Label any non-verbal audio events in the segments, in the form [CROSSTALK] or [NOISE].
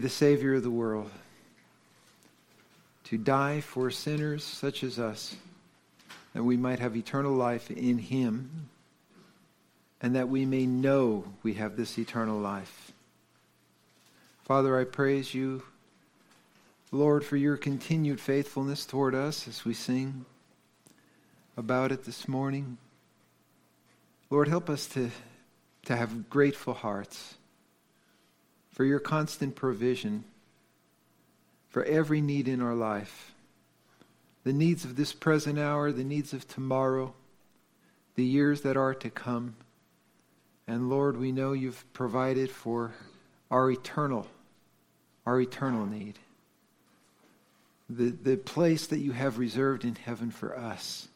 the Savior of the world, to die for sinners such as us, that we might have eternal life in Him, and that we may know we have this eternal life. Father, I praise you, Lord, for your continued faithfulness toward us as we sing about it this morning. Lord, help us to, to have grateful hearts for your constant provision for every need in our life the needs of this present hour, the needs of tomorrow, the years that are to come. And Lord, we know you've provided for our eternal, our eternal need. The, the place that you have reserved in heaven for us.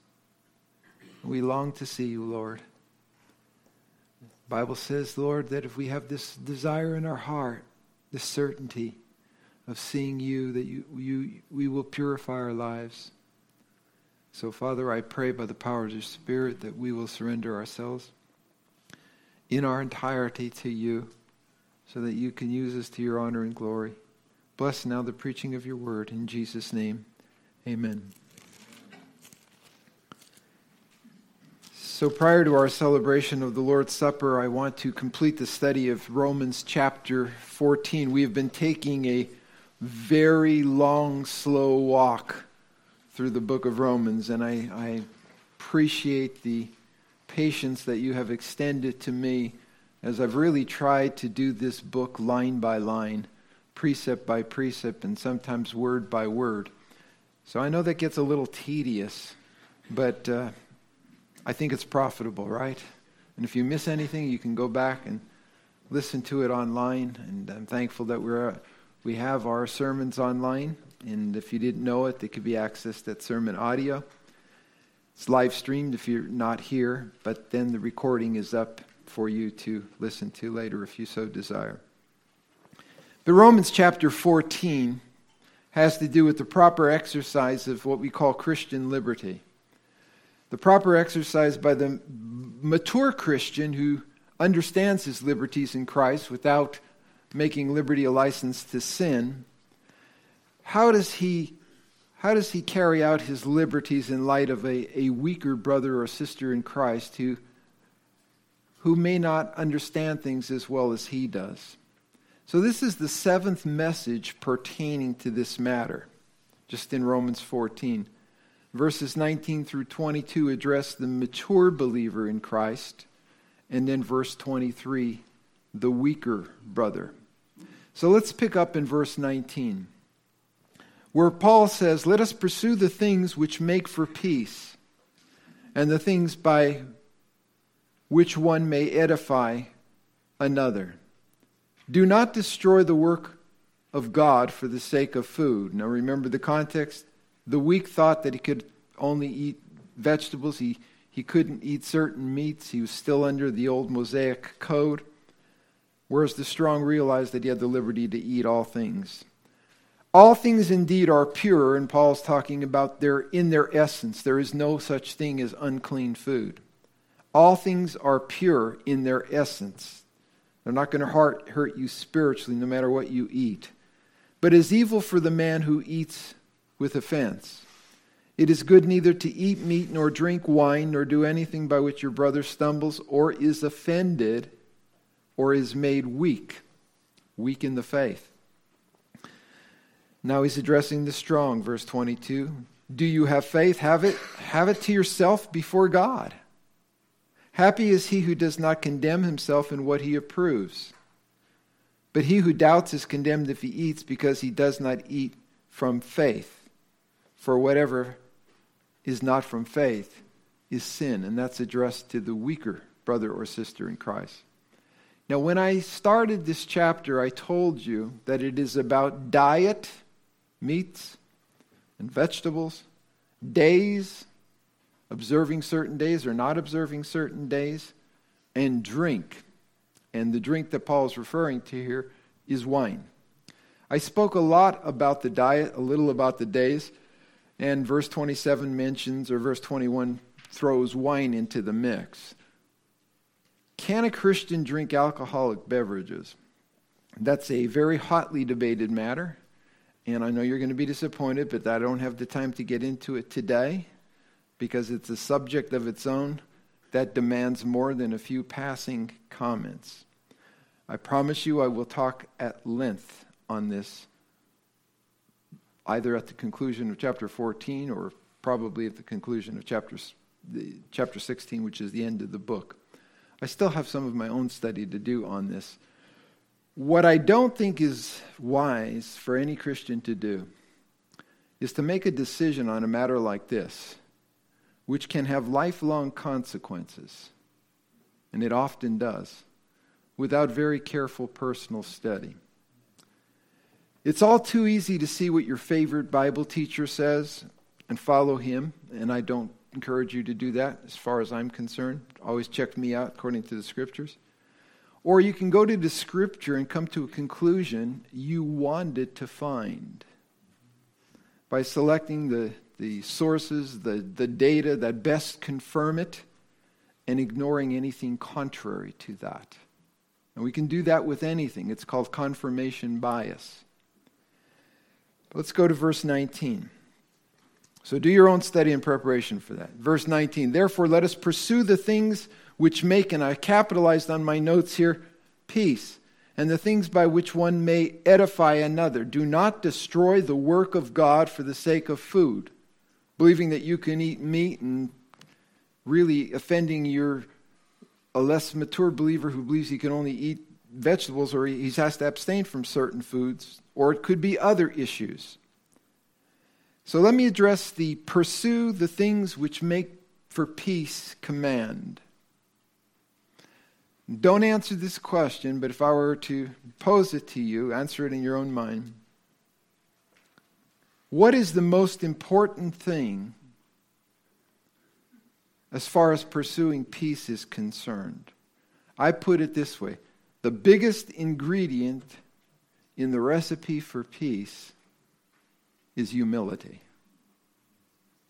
We long to see you, Lord. Bible says, Lord, that if we have this desire in our heart, this certainty of seeing you, that you, you, we will purify our lives. So, Father, I pray by the power of your Spirit that we will surrender ourselves in our entirety to you so that you can use us to your honor and glory. Bless now the preaching of your word. In Jesus' name, amen. So, prior to our celebration of the Lord's Supper, I want to complete the study of Romans chapter 14. We have been taking a very long, slow walk through the book of Romans, and I, I appreciate the patience that you have extended to me as I've really tried to do this book line by line, precept by precept, and sometimes word by word. So I know that gets a little tedious, but. Uh, I think it's profitable, right? And if you miss anything, you can go back and listen to it online. And I'm thankful that we're, we have our sermons online. And if you didn't know it, they could be accessed at Sermon Audio. It's live streamed if you're not here, but then the recording is up for you to listen to later if you so desire. But Romans chapter 14 has to do with the proper exercise of what we call Christian liberty the proper exercise by the mature Christian who understands his liberties in Christ without making liberty a license to sin. How does he how does he carry out his liberties in light of a, a weaker brother or sister in Christ who, who may not understand things as well as he does? So, this is the seventh message pertaining to this matter, just in Romans 14. Verses 19 through 22 address the mature believer in Christ, and then verse 23, the weaker brother. So let's pick up in verse 19, where Paul says, Let us pursue the things which make for peace, and the things by which one may edify another. Do not destroy the work of God for the sake of food. Now remember the context the weak thought that he could only eat vegetables. He, he couldn't eat certain meats. He was still under the old Mosaic code. Whereas the strong realized that he had the liberty to eat all things. All things indeed are pure, and Paul's talking about their in their essence. There is no such thing as unclean food. All things are pure in their essence. They're not going to hurt, you spiritually no matter what you eat. But is evil for the man who eats with offense. It is good neither to eat meat nor drink wine nor do anything by which your brother stumbles or is offended or is made weak, weak in the faith. Now he's addressing the strong, verse 22. Do you have faith? Have it, have it to yourself before God. Happy is he who does not condemn himself in what he approves. But he who doubts is condemned if he eats because he does not eat from faith. For whatever is not from faith is sin, and that's addressed to the weaker brother or sister in Christ. Now, when I started this chapter, I told you that it is about diet, meats, and vegetables, days, observing certain days or not observing certain days, and drink. And the drink that Paul is referring to here is wine. I spoke a lot about the diet, a little about the days. And verse 27 mentions, or verse 21 throws wine into the mix. Can a Christian drink alcoholic beverages? That's a very hotly debated matter, and I know you're going to be disappointed, but I don't have the time to get into it today because it's a subject of its own that demands more than a few passing comments. I promise you I will talk at length on this either at the conclusion of chapter 14 or probably at the conclusion of chapter, chapter 16, which is the end of the book. I still have some of my own study to do on this. What I don't think is wise for any Christian to do is to make a decision on a matter like this, which can have lifelong consequences, and it often does, without very careful personal study. It's all too easy to see what your favorite Bible teacher says and follow him, and I don't encourage you to do that as far as I'm concerned. Always check me out according to the scriptures. Or you can go to the scripture and come to a conclusion you wanted to find by selecting the, the sources, the, the data that best confirm it, and ignoring anything contrary to that. And we can do that with anything. It's called confirmation bias. Let's go to verse 19. So do your own study in preparation for that. Verse 19. Therefore, let us pursue the things which make, and I capitalized on my notes here, peace, and the things by which one may edify another. Do not destroy the work of God for the sake of food, believing that you can eat meat and really offending your a less mature believer who believes he can only eat vegetables or he has to abstain from certain foods or it could be other issues. So let me address the pursue the things which make for peace command. Don't answer this question, but if I were to pose it to you, answer it in your own mind. What is the most important thing as far as pursuing peace is concerned? I put it this way the biggest ingredient in the recipe for peace is humility.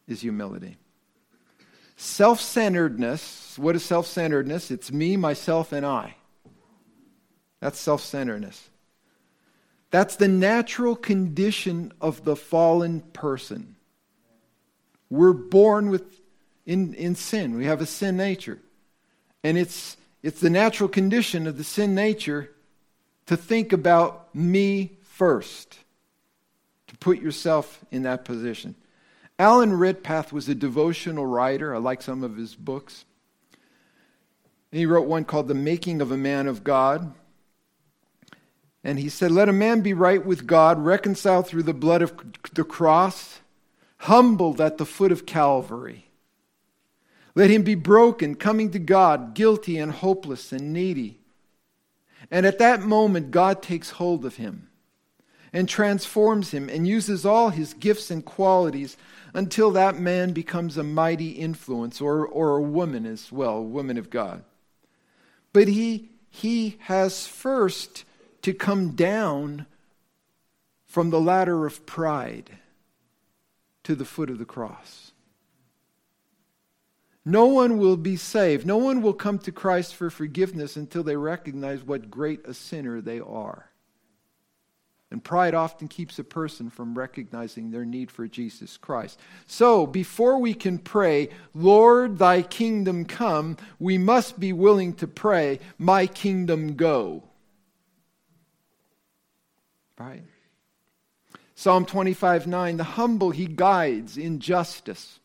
Is humility. Self centeredness, what is self centeredness? It's me, myself, and I. That's self centeredness. That's the natural condition of the fallen person. We're born with in, in sin. We have a sin nature. And it's it's the natural condition of the sin nature to think about me first, to put yourself in that position. Alan Redpath was a devotional writer. I like some of his books. And he wrote one called The Making of a Man of God. And he said, Let a man be right with God, reconciled through the blood of the cross, humbled at the foot of Calvary. Let him be broken, coming to God, guilty and hopeless and needy. And at that moment, God takes hold of him and transforms him and uses all his gifts and qualities until that man becomes a mighty influence or, or a woman as well, a woman of God. But he, he has first to come down from the ladder of pride to the foot of the cross. No one will be saved. No one will come to Christ for forgiveness until they recognize what great a sinner they are. And pride often keeps a person from recognizing their need for Jesus Christ. So, before we can pray, Lord, thy kingdom come, we must be willing to pray, my kingdom go. Right? Psalm 25 9, the humble he guides in justice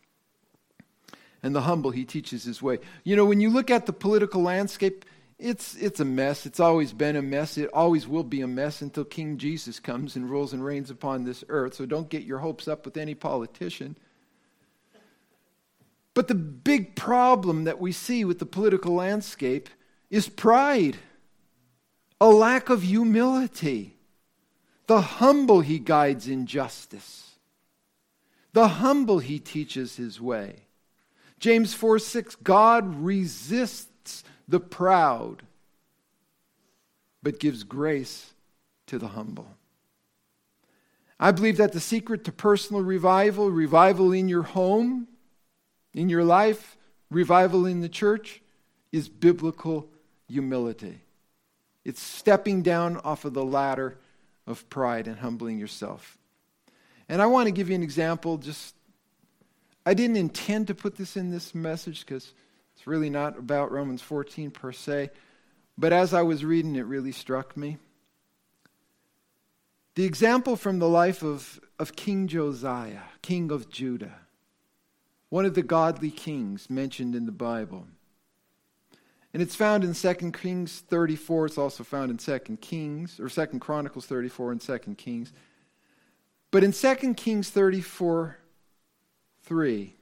and the humble he teaches his way. You know, when you look at the political landscape, it's, it's a mess. It's always been a mess. It always will be a mess until King Jesus comes and rules and reigns upon this earth. So don't get your hopes up with any politician. But the big problem that we see with the political landscape is pride, a lack of humility. The humble he guides in justice, the humble he teaches his way. James 4 6, God resists the proud, but gives grace to the humble. I believe that the secret to personal revival, revival in your home, in your life, revival in the church, is biblical humility. It's stepping down off of the ladder of pride and humbling yourself. And I want to give you an example. Just, I didn't intend to put this in this message because it's really not about Romans 14 per se. But as I was reading, it really struck me. The example from the life of, of King Josiah, king of Judah, one of the godly kings mentioned in the Bible. And it's found in 2 Kings 34. It's also found in 2 Kings, or 2 Chronicles 34 and 2 Kings. But in 2 Kings 34 3,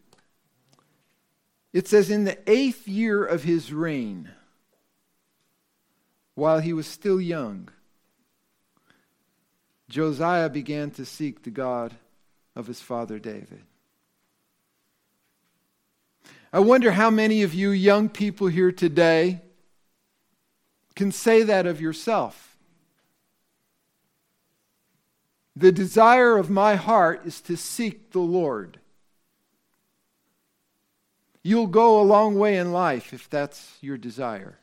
it says, In the eighth year of his reign, while he was still young, Josiah began to seek the God of his father David. I wonder how many of you young people here today can say that of yourself. The desire of my heart is to seek the Lord. You'll go a long way in life if that's your desire.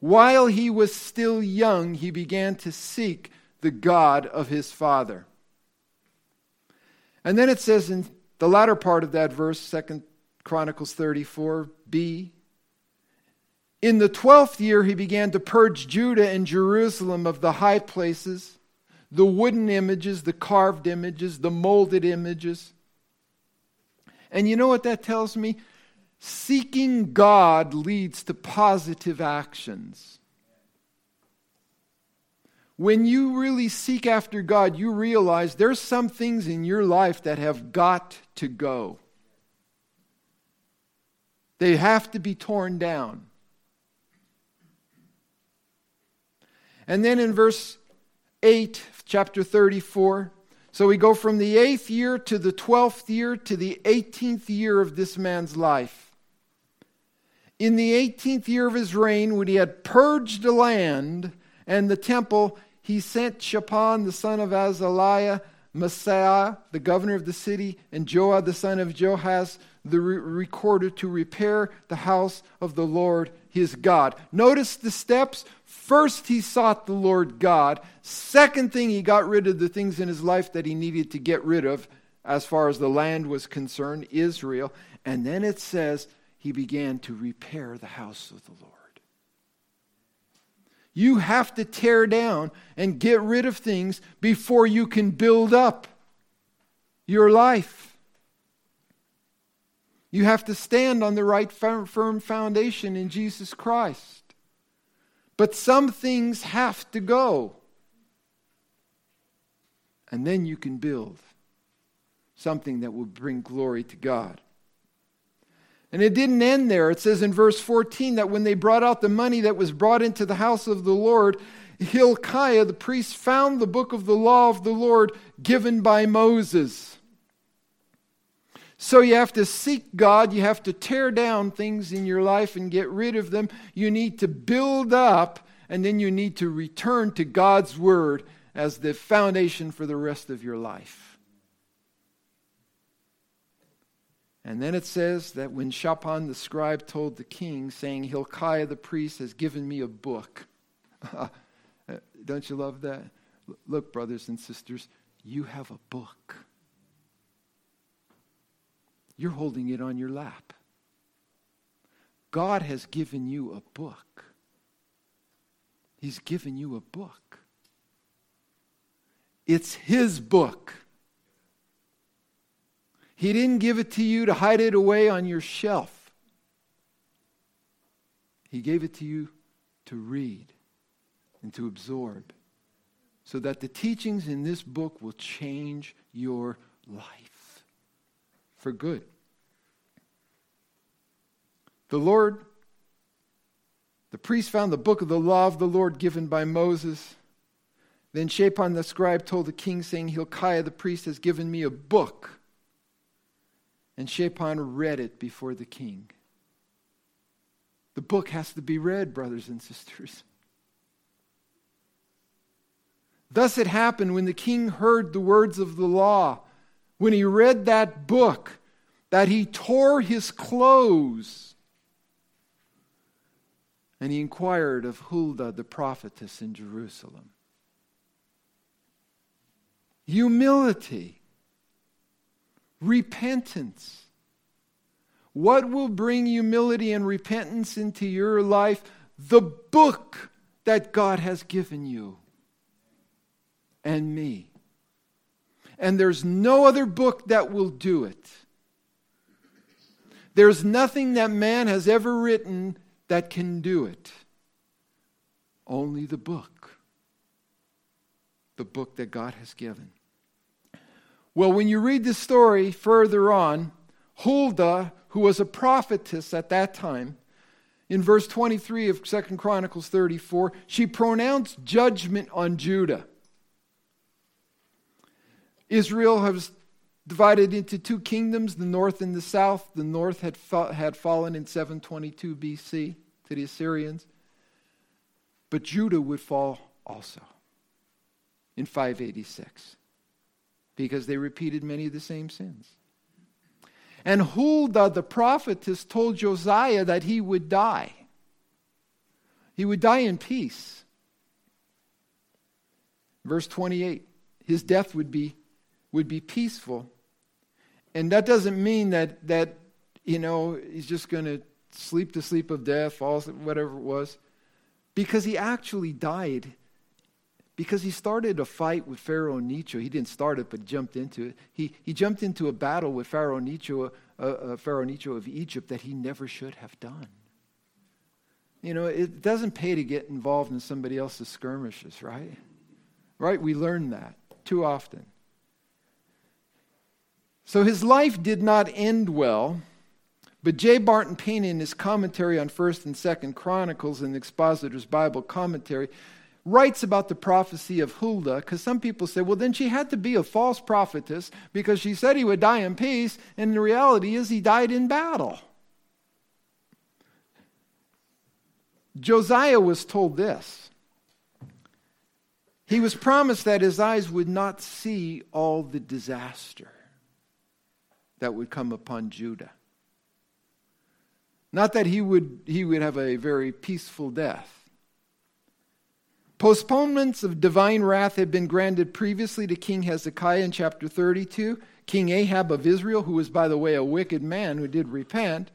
While he was still young, he began to seek the God of his father. And then it says in the latter part of that verse, Second Chronicles 34b, in the twelfth year he began to purge Judah and Jerusalem of the high places, the wooden images, the carved images, the molded images. And you know what that tells me? Seeking God leads to positive actions. When you really seek after God, you realize there's some things in your life that have got to go. They have to be torn down. And then in verse 8, chapter 34, so we go from the eighth year to the twelfth year to the 18th year of this man's life. In the 18th year of his reign, when he had purged the land and the temple, he sent Shaphan the son of Azaliah, Maaseiah the governor of the city, and Joah the son of Joahaz the re- recorder to repair the house of the Lord his God. Notice the steps. First, he sought the Lord God. Second thing, he got rid of the things in his life that he needed to get rid of as far as the land was concerned, Israel. And then it says he began to repair the house of the Lord. You have to tear down and get rid of things before you can build up your life. You have to stand on the right firm foundation in Jesus Christ. But some things have to go. And then you can build something that will bring glory to God. And it didn't end there. It says in verse 14 that when they brought out the money that was brought into the house of the Lord, Hilkiah the priest found the book of the law of the Lord given by Moses. So you have to seek God. You have to tear down things in your life and get rid of them. You need to build up, and then you need to return to God's word as the foundation for the rest of your life. And then it says that when Shaphan the scribe told the king, saying, Hilkiah the priest has given me a book. [LAUGHS] Uh, don't you love that? Look, brothers and sisters, you have a book. You're holding it on your lap. God has given you a book. He's given you a book. It's His book. He didn't give it to you to hide it away on your shelf. He gave it to you to read and to absorb so that the teachings in this book will change your life for good. The Lord, the priest found the book of the law of the Lord given by Moses. Then Shaphan the scribe told the king, saying, Hilkiah the priest has given me a book and Shaphan read it before the king. The book has to be read, brothers and sisters. Thus it happened when the king heard the words of the law, when he read that book, that he tore his clothes And he inquired of Huldah the prophetess in Jerusalem. Humility, repentance. What will bring humility and repentance into your life? The book that God has given you and me. And there's no other book that will do it. There's nothing that man has ever written that can do it. Only the book. The book that God has given. Well, when you read the story further on, Huldah, who was a prophetess at that time, in verse 23 of Second Chronicles 34, she pronounced judgment on Judah. Israel was divided into two kingdoms, the north and the south. The north had, fa- had fallen in 722 BC to the Assyrians, but Judah would fall also in 586 because they repeated many of the same sins. And Huldah the prophetess told Josiah that he would die. He would die in peace. Verse 28 his death would be, would be peaceful. And that doesn't mean that, that you know, he's just going to sleep the sleep of death, fall, whatever it was. Because he actually died because he started a fight with Pharaoh Necho. He didn't start it, but jumped into it. He, he jumped into a battle with Pharaoh Necho, uh, uh, Pharaoh Necho of Egypt that he never should have done. You know, it doesn't pay to get involved in somebody else's skirmishes, right? Right? We learn that too often. So his life did not end well, but J. Barton Payne, in his commentary on 1st and 2nd Chronicles in the Expositor's Bible Commentary, writes about the prophecy of Huldah because some people say, well, then she had to be a false prophetess because she said he would die in peace, and the reality is he died in battle. Josiah was told this. He was promised that his eyes would not see all the disaster that would come upon Judah. Not that he would, he would have a very peaceful death Postponements of divine wrath had been granted previously to King Hezekiah in chapter 32, King Ahab of Israel, who was, by the way, a wicked man who did repent.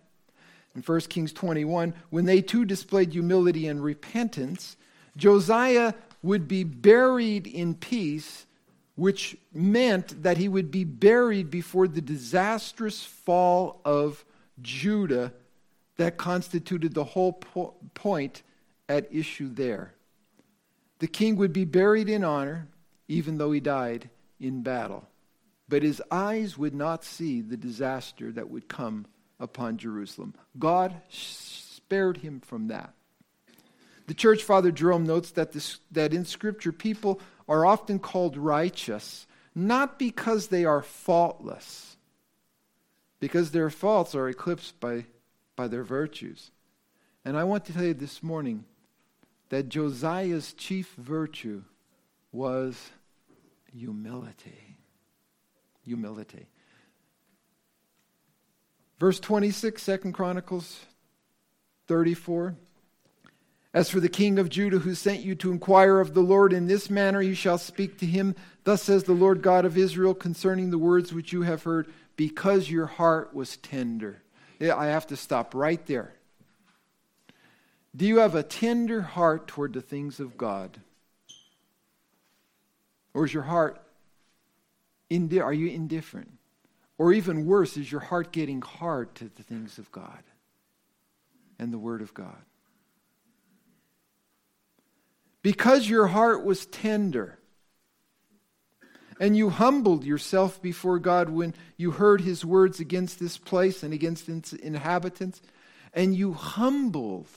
In 1 Kings 21, when they too displayed humility and repentance, Josiah would be buried in peace, which meant that he would be buried before the disastrous fall of Judah that constituted the whole po- point at issue there. The king would be buried in honor, even though he died in battle. But his eyes would not see the disaster that would come upon Jerusalem. God spared him from that. The church father Jerome notes that, this, that in Scripture people are often called righteous, not because they are faultless, because their faults are eclipsed by, by their virtues. And I want to tell you this morning that Josiah's chief virtue was humility. Humility. Verse 26, 2 Chronicles 34. As for the king of Judah who sent you to inquire of the Lord, in this manner you shall speak to him. Thus says the Lord God of Israel concerning the words which you have heard, because your heart was tender. I have to stop right there. Do you have a tender heart toward the things of God? Or is your heart, indi- are you indifferent? Or even worse, is your heart getting hard to the things of God and the Word of God? Because your heart was tender and you humbled yourself before God when you heard His words against this place and against its inhabitants, and you humbled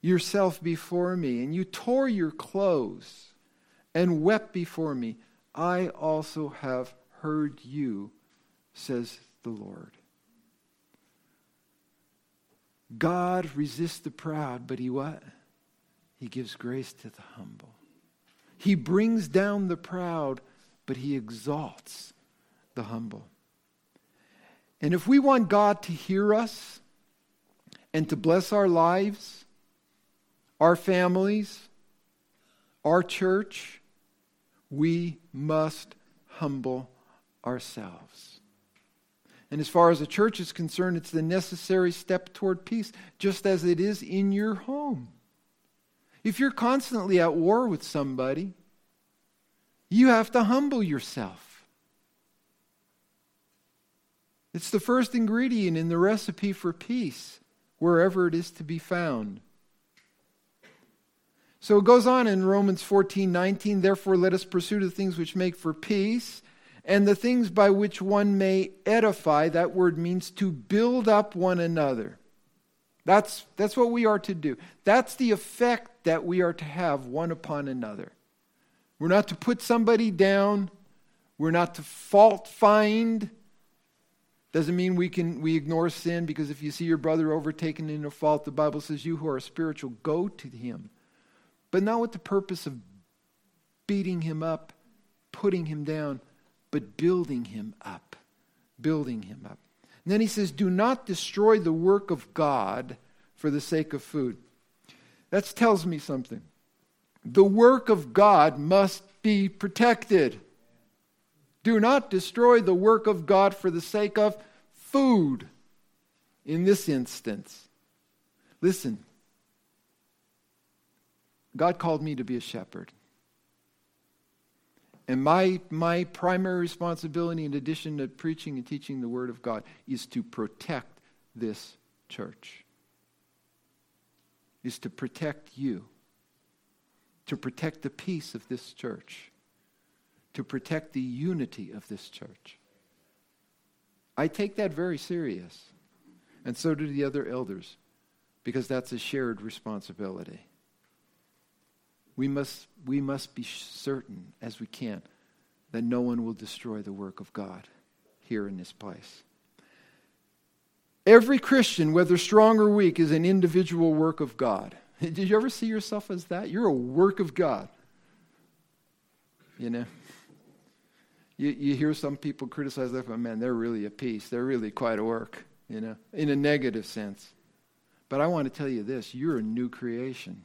yourself before me, and you tore your clothes and wept before me, I also have heard you, says the Lord. God resists the proud, but he what? He gives grace to the humble. He brings down the proud, but he exalts the humble. And if we want God to hear us, and to bless our lives, our families, our church, we must humble ourselves. And as far as the church is concerned, it's the necessary step toward peace, just as it is in your home. If you're constantly at war with somebody, you have to humble yourself. It's the first ingredient in the recipe for peace, wherever it is to be found. So it goes on in Romans 14 19. Therefore, let us pursue the things which make for peace and the things by which one may edify. That word means to build up one another. That's, that's what we are to do. That's the effect that we are to have one upon another. We're not to put somebody down. We're not to fault find. Doesn't mean we can we ignore sin because if you see your brother overtaken in a fault, the Bible says you who are spiritual go to him. But not with the purpose of beating him up, putting him down, but building him up. Building him up. And then he says, Do not destroy the work of God for the sake of food. That tells me something. The work of God must be protected. Do not destroy the work of God for the sake of food in this instance. Listen, God called me to be a shepherd. And my, my primary responsibility, in addition to preaching and teaching the Word of God, is to protect this church, is to protect you, to protect the peace of this church, to protect the unity of this church. I take that very serious, and so do the other elders, because that's a shared responsibility we must, we must be certain as we can that no one will destroy the work of God here in this place. Every Christian, whether strong or weak, is an individual work of God. [LAUGHS] Did you ever see yourself as that? You're a work of God. You know? You, you hear some people criticize that, but man, they're really a piece. They're really quite a work, you know, in a negative sense. But I want to tell you this you're a new creation.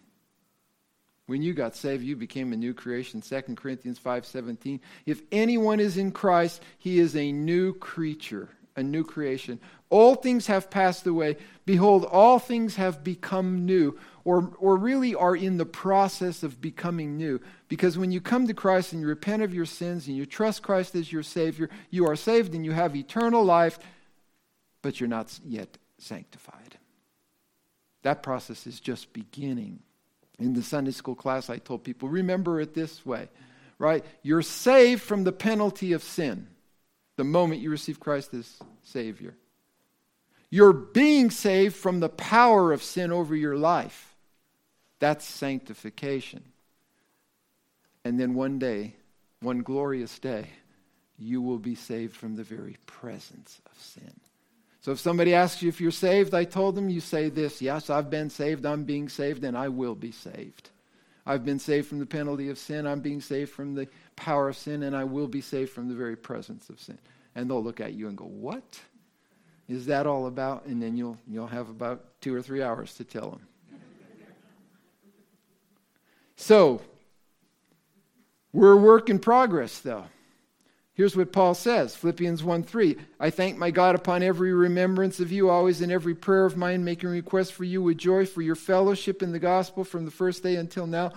When you got saved, you became a new creation. 2 Corinthians 5:17. If anyone is in Christ, he is a new creature, a new creation. All things have passed away. Behold, all things have become new, or, or really are in the process of becoming new. Because when you come to Christ and you repent of your sins and you trust Christ as your Savior, you are saved and you have eternal life, but you're not yet sanctified. That process is just beginning in the Sunday school class, I told people, remember it this way, right? You're saved from the penalty of sin the moment you receive Christ as Savior. You're being saved from the power of sin over your life. That's sanctification. And then one day, one glorious day, you will be saved from the very presence of sin. So if somebody asks you if you're saved, I told them, you say this Yes, I've been saved, I'm being saved, and I will be saved. I've been saved from the penalty of sin, I'm being saved from the power of sin, and I will be saved from the very presence of sin. And they'll look at you and go, What is that all about? And then you'll, you'll have about two or three hours to tell them. so, we're a work in progress, though. Here's what Paul says Philippians 1 3. I thank my God upon every remembrance of you, always in every prayer of mine, making request for you with joy for your fellowship in the gospel from the first day until now.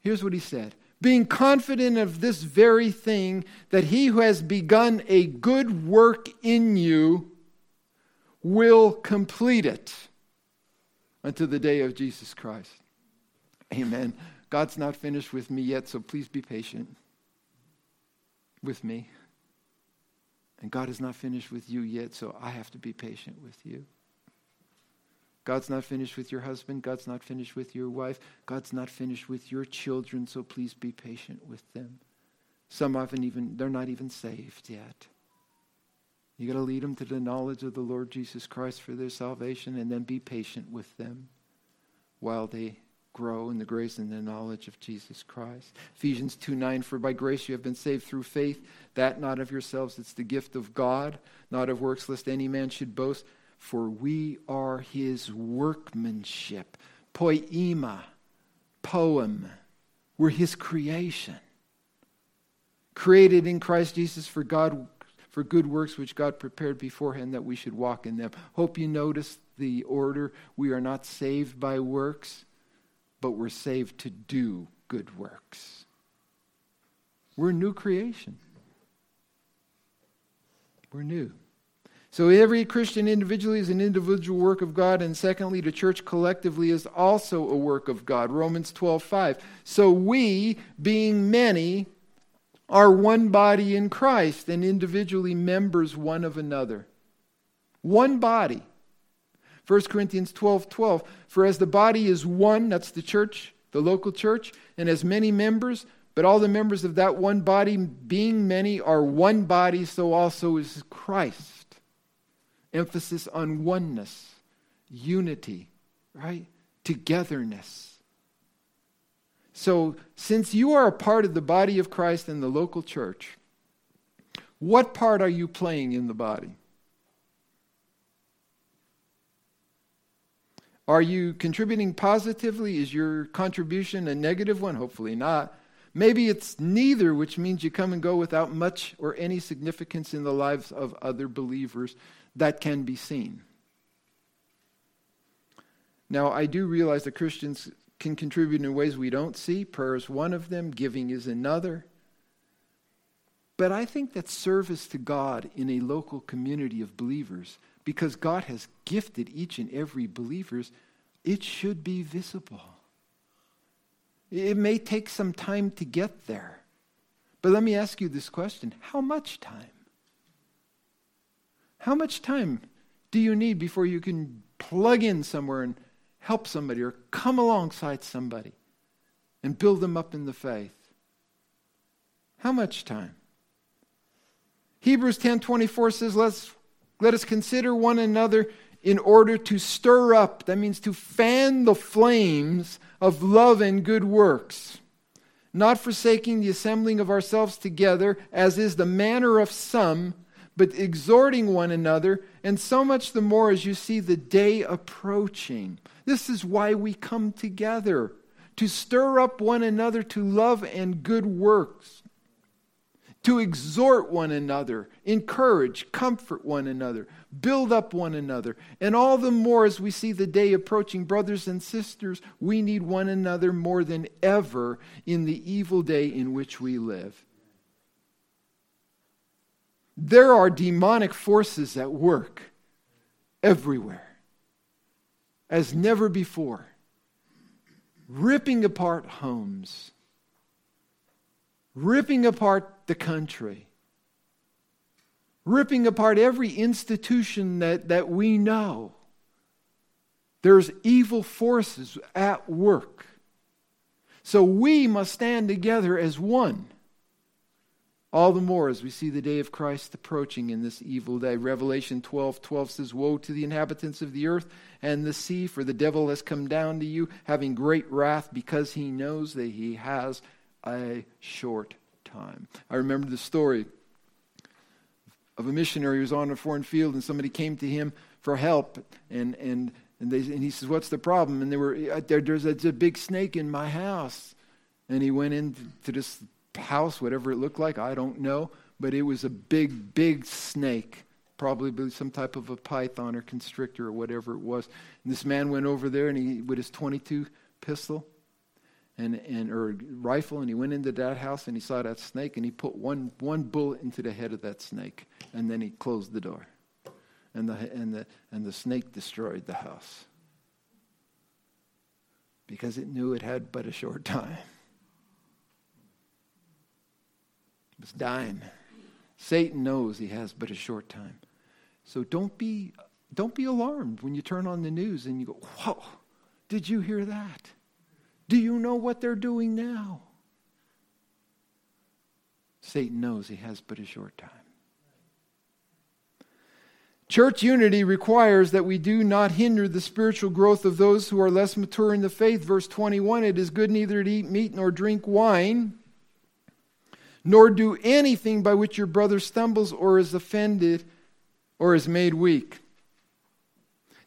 Here's what he said Being confident of this very thing, that he who has begun a good work in you will complete it until the day of Jesus Christ. Amen. God's not finished with me yet, so please be patient with me. And God is not finished with you yet, so I have to be patient with you. God's not finished with your husband. God's not finished with your wife. God's not finished with your children, so please be patient with them. Some haven't even, they're not even saved yet. You got to lead them to the knowledge of the Lord Jesus Christ for their salvation and then be patient with them while they grow in the grace and the knowledge of Jesus Christ. Ephesians 2 9, for by grace you have been saved through faith, that not of yourselves, it's the gift of God, not of works, lest any man should boast. For we are his workmanship. Poema, poem. We're his creation. Created in Christ Jesus for God for good works which God prepared beforehand that we should walk in them. Hope you notice the order. We are not saved by works, but we're saved to do good works. We're a new creation. We're new. So every Christian individually is an individual work of God, and secondly, the church collectively is also a work of God. Romans 12, 5. So we, being many, are one body in Christ and individually members one of another. One body. 1 Corinthians 12, 12. For as the body is one, that's the church, the local church, and as many members, but all the members of that one body, being many, are one body, so also is Christ emphasis on oneness, unity, right? Togetherness. So, since you are a part of the body of Christ and the local church, what part are you playing in the body? Are you contributing positively? Is your contribution a negative one? Hopefully not. Maybe it's neither, which means you come and go without much or any significance in the lives of other believers that can be seen. Now, I do realize that Christians can contribute in ways we don't see. Prayer is one of them, giving is another. But I think that service to God in a local community of believers, because God has gifted each and every believers, it should be visible. It may take some time to get there. But let me ask you this question how much time? How much time do you need before you can plug in somewhere and help somebody or come alongside somebody and build them up in the faith? How much time? Hebrews 10:24 says, Let's, let us consider one another in order to stir up, that means to fan the flames of love and good works, not forsaking the assembling of ourselves together, as is the manner of some but exhorting one another, and so much the more as you see the day approaching. This is why we come together to stir up one another to love and good works, to exhort one another, encourage, comfort one another, build up one another. And all the more as we see the day approaching, brothers and sisters, we need one another more than ever in the evil day in which we live. There are demonic forces at work everywhere, as never before, ripping apart homes, ripping apart the country, ripping apart every institution that, that we know. There's evil forces at work. So we must stand together as one. All the more as we see the day of Christ approaching in this evil day. Revelation 12 12 says, Woe to the inhabitants of the earth and the sea, for the devil has come down to you, having great wrath, because he knows that he has a short time. I remember the story of a missionary who was on a foreign field, and somebody came to him for help, and, and, and, they, and he says, What's the problem? And they were, uh, there, there's, a, a big snake in my house. And he went into this house, whatever it looked like, I don't know. But it was a big, big snake, probably some type of a python or constrictor or whatever it was. And this man went over there and he with his 22 pistol and, and or rifle and he went into that house and he saw that snake and he put one, one bullet into the head of that snake and then he closed the door. And the, and, the, and the snake destroyed the house because it knew it had but a short time. It was dying. Satan knows he has but a short time. So don't be, don't be alarmed when you turn on the news and you go, Whoa, did you hear that? Do you know what they're doing now? Satan knows he has but a short time. Church unity requires that we do not hinder the spiritual growth of those who are less mature in the faith. Verse 21 It is good neither to eat meat nor drink wine nor do anything by which your brother stumbles or is offended or is made weak.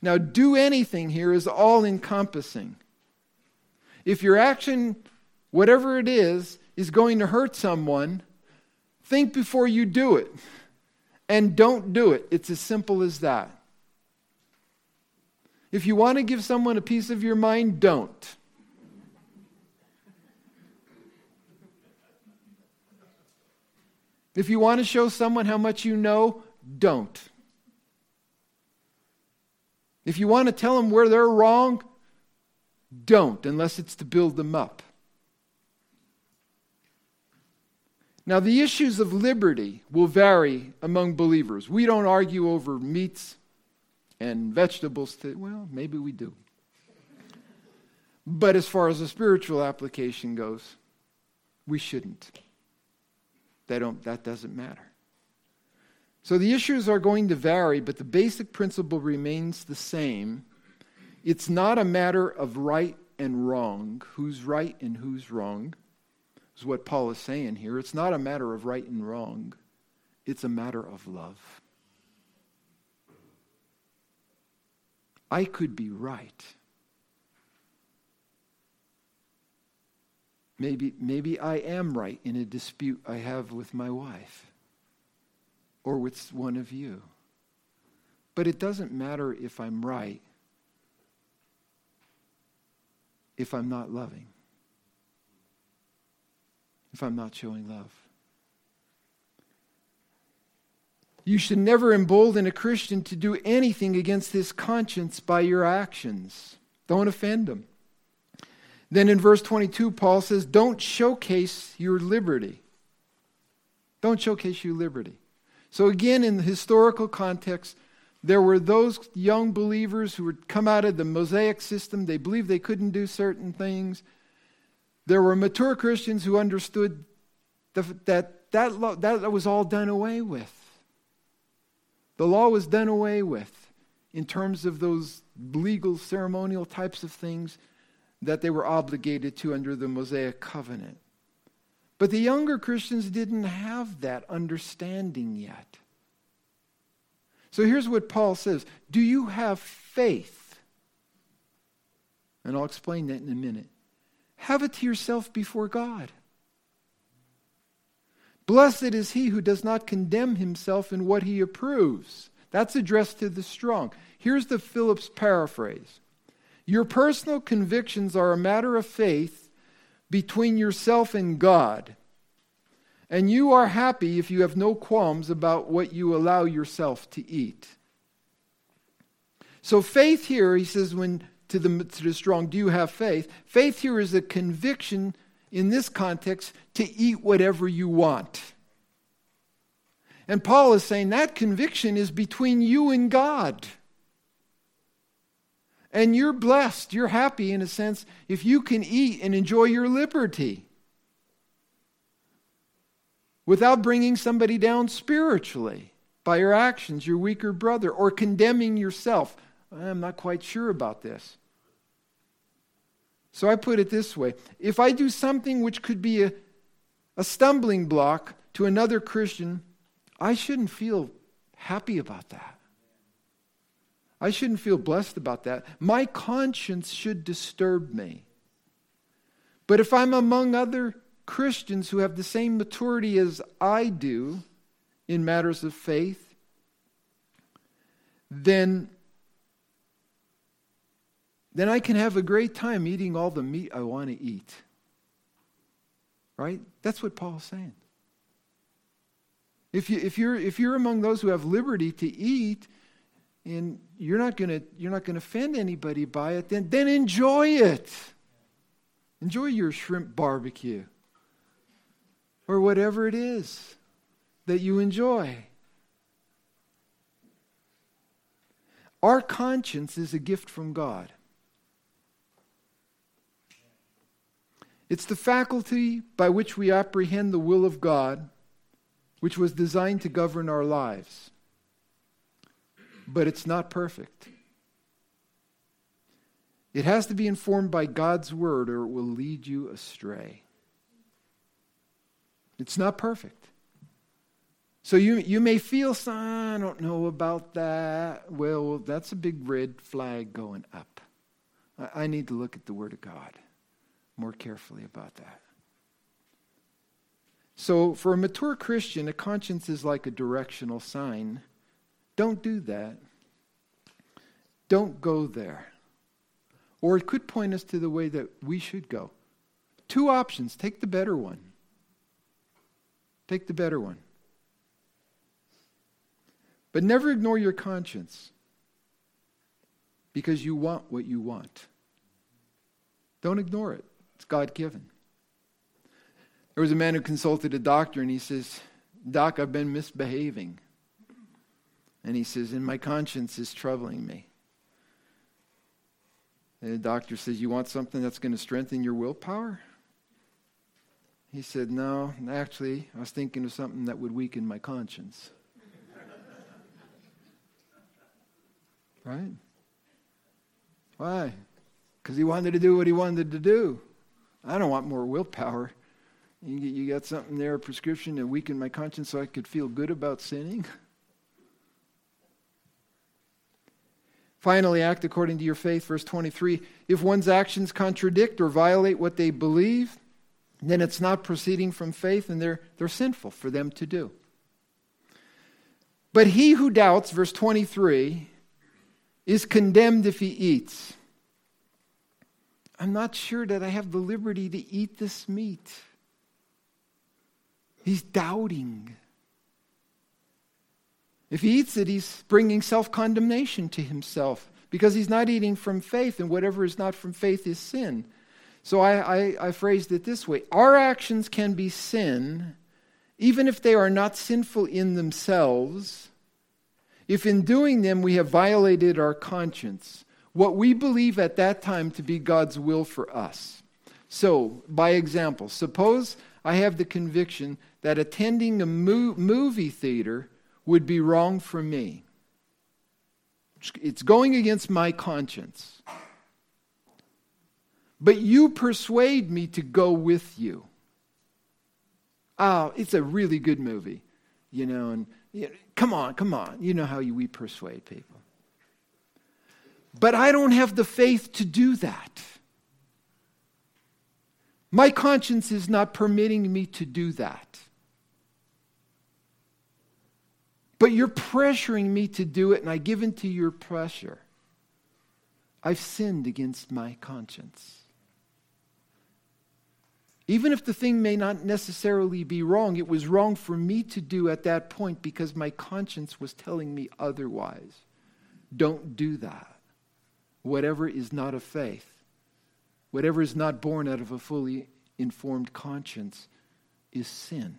Now, do anything here is all encompassing. If your action, whatever it is, is going to hurt someone, think before you do it. And don't do it. It's as simple as that. If you want to give someone a piece of your mind, don't. If you want to show someone how much you know, don't. If you want to tell them where they're wrong, don't, unless it's to build them up. Now, the issues of liberty will vary among believers. We don't argue over meats and vegetables. To, well, maybe we do. But as far as the spiritual application goes, we shouldn't. They don't, that doesn't matter. So the issues are going to vary, but the basic principle remains the same. It's not a matter of right and wrong, who's right and who's wrong, is what Paul is saying here. It's not a matter of right and wrong, it's a matter of love. I could be right. Maybe, maybe I am right in a dispute I have with my wife or with one of you. But it doesn't matter if I'm right if I'm not loving, if I'm not showing love. You should never embolden a Christian to do anything against his conscience by your actions. Don't offend him. Then in verse 22, Paul says, Don't showcase your liberty. Don't showcase your liberty. So, again, in the historical context, there were those young believers who had come out of the Mosaic system. They believed they couldn't do certain things. There were mature Christians who understood that that, that, that was all done away with. The law was done away with in terms of those legal, ceremonial types of things that they were obligated to under the Mosaic covenant. But the younger Christians didn't have that understanding yet. So here's what Paul says Do you have faith? And I'll explain that in a minute. Have it to yourself before God. Blessed is he who does not condemn himself in what he approves. That's addressed to the strong. Here's the Phillips paraphrase your personal convictions are a matter of faith between yourself and God. And you are happy if you have no qualms about what you allow yourself to eat. So, faith here, he says, when to the, to the strong, do you have faith? Faith here is a conviction in this context to eat whatever you want. And Paul is saying that conviction is between you and God. And you're blessed, you're happy in a sense if you can eat and enjoy your liberty without bringing somebody down spiritually by your actions, your weaker brother, or condemning yourself. I'm not quite sure about this. So I put it this way if I do something which could be a, a stumbling block to another Christian, I shouldn't feel happy about that. I shouldn't feel blessed about that. My conscience should disturb me. But if I'm among other Christians who have the same maturity as I do in matters of faith, then, then I can have a great time eating all the meat I want to eat. Right? That's what Paul's saying. If, you, if, you're, if you're among those who have liberty to eat, and you're not going to offend anybody by it then then enjoy it enjoy your shrimp barbecue or whatever it is that you enjoy our conscience is a gift from god it's the faculty by which we apprehend the will of god which was designed to govern our lives but it's not perfect. It has to be informed by God's word or it will lead you astray. It's not perfect. So you, you may feel, I don't know about that. Well, that's a big red flag going up. I, I need to look at the Word of God more carefully about that. So, for a mature Christian, a conscience is like a directional sign. Don't do that. Don't go there. Or it could point us to the way that we should go. Two options. Take the better one. Take the better one. But never ignore your conscience because you want what you want. Don't ignore it, it's God given. There was a man who consulted a doctor and he says, Doc, I've been misbehaving. And he says, And my conscience is troubling me. And the doctor says, You want something that's going to strengthen your willpower? He said, No, actually, I was thinking of something that would weaken my conscience. Right? Why? Because he wanted to do what he wanted to do. I don't want more willpower. You, got something there, a prescription to weaken my conscience so I could feel good about sinning? Finally, act according to your faith. Verse 23 If one's actions contradict or violate what they believe, then it's not proceeding from faith and they're, they're sinful for them to do. But he who doubts, verse 23, is condemned if he eats. I'm not sure that I have the liberty to eat this meat. He's doubting. If he eats it, he's bringing self condemnation to himself because he's not eating from faith, and whatever is not from faith is sin. So I, I, I phrased it this way Our actions can be sin, even if they are not sinful in themselves if in doing them we have violated our conscience, what we believe at that time to be God's will for us. So, by example, suppose I have the conviction that attending a mo- movie theater would be wrong for me. It's going against my conscience. But you persuade me to go with you. Oh, it's a really good movie, you know, and Come on, come on. You know how we persuade people. But I don't have the faith to do that. My conscience is not permitting me to do that. But you're pressuring me to do it, and I give in to your pressure. I've sinned against my conscience. Even if the thing may not necessarily be wrong, it was wrong for me to do at that point because my conscience was telling me otherwise. Don't do that. Whatever is not of faith, whatever is not born out of a fully informed conscience, is sin.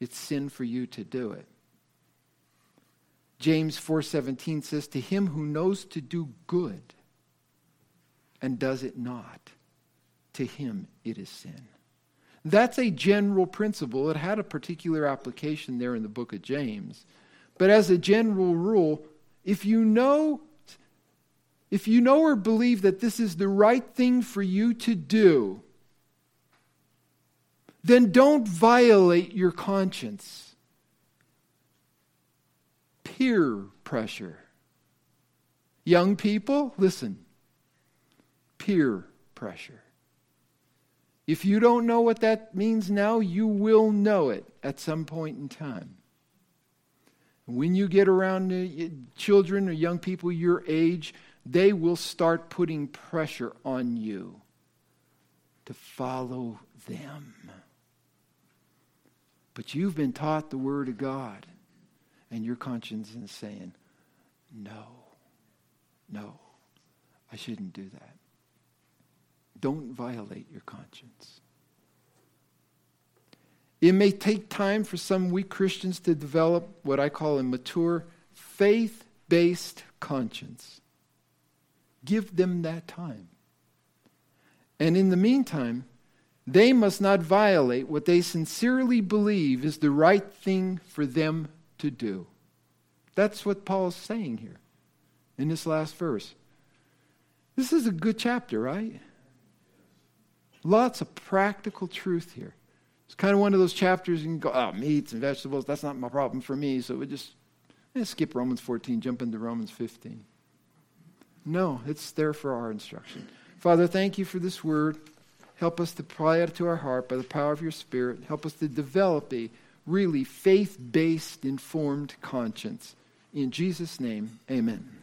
It's sin for you to do it. James 4:17 says to him who knows to do good and does it not to him it is sin. That's a general principle. It had a particular application there in the book of James. But as a general rule, if you know if you know or believe that this is the right thing for you to do, then don't violate your conscience. Peer pressure. Young people, listen. Peer pressure. If you don't know what that means now, you will know it at some point in time. When you get around children or young people your age, they will start putting pressure on you to follow them. But you've been taught the Word of God, and your conscience is saying, no, no, I shouldn't do that. Don't violate your conscience. It may take time for some weak Christians to develop what I call a mature, faith based conscience. Give them that time. And in the meantime, they must not violate what they sincerely believe is the right thing for them to do. That's what Paul's saying here in this last verse. This is a good chapter, right? Lots of practical truth here. It's kind of one of those chapters you can go, oh, meats and vegetables, that's not my problem for me. So we just eh, skip Romans 14, jump into Romans 15. No, it's there for our instruction. Father, thank you for this word. Help us to apply it to our heart by the power of your Spirit. Help us to develop a really faith based, informed conscience. In Jesus' name, amen.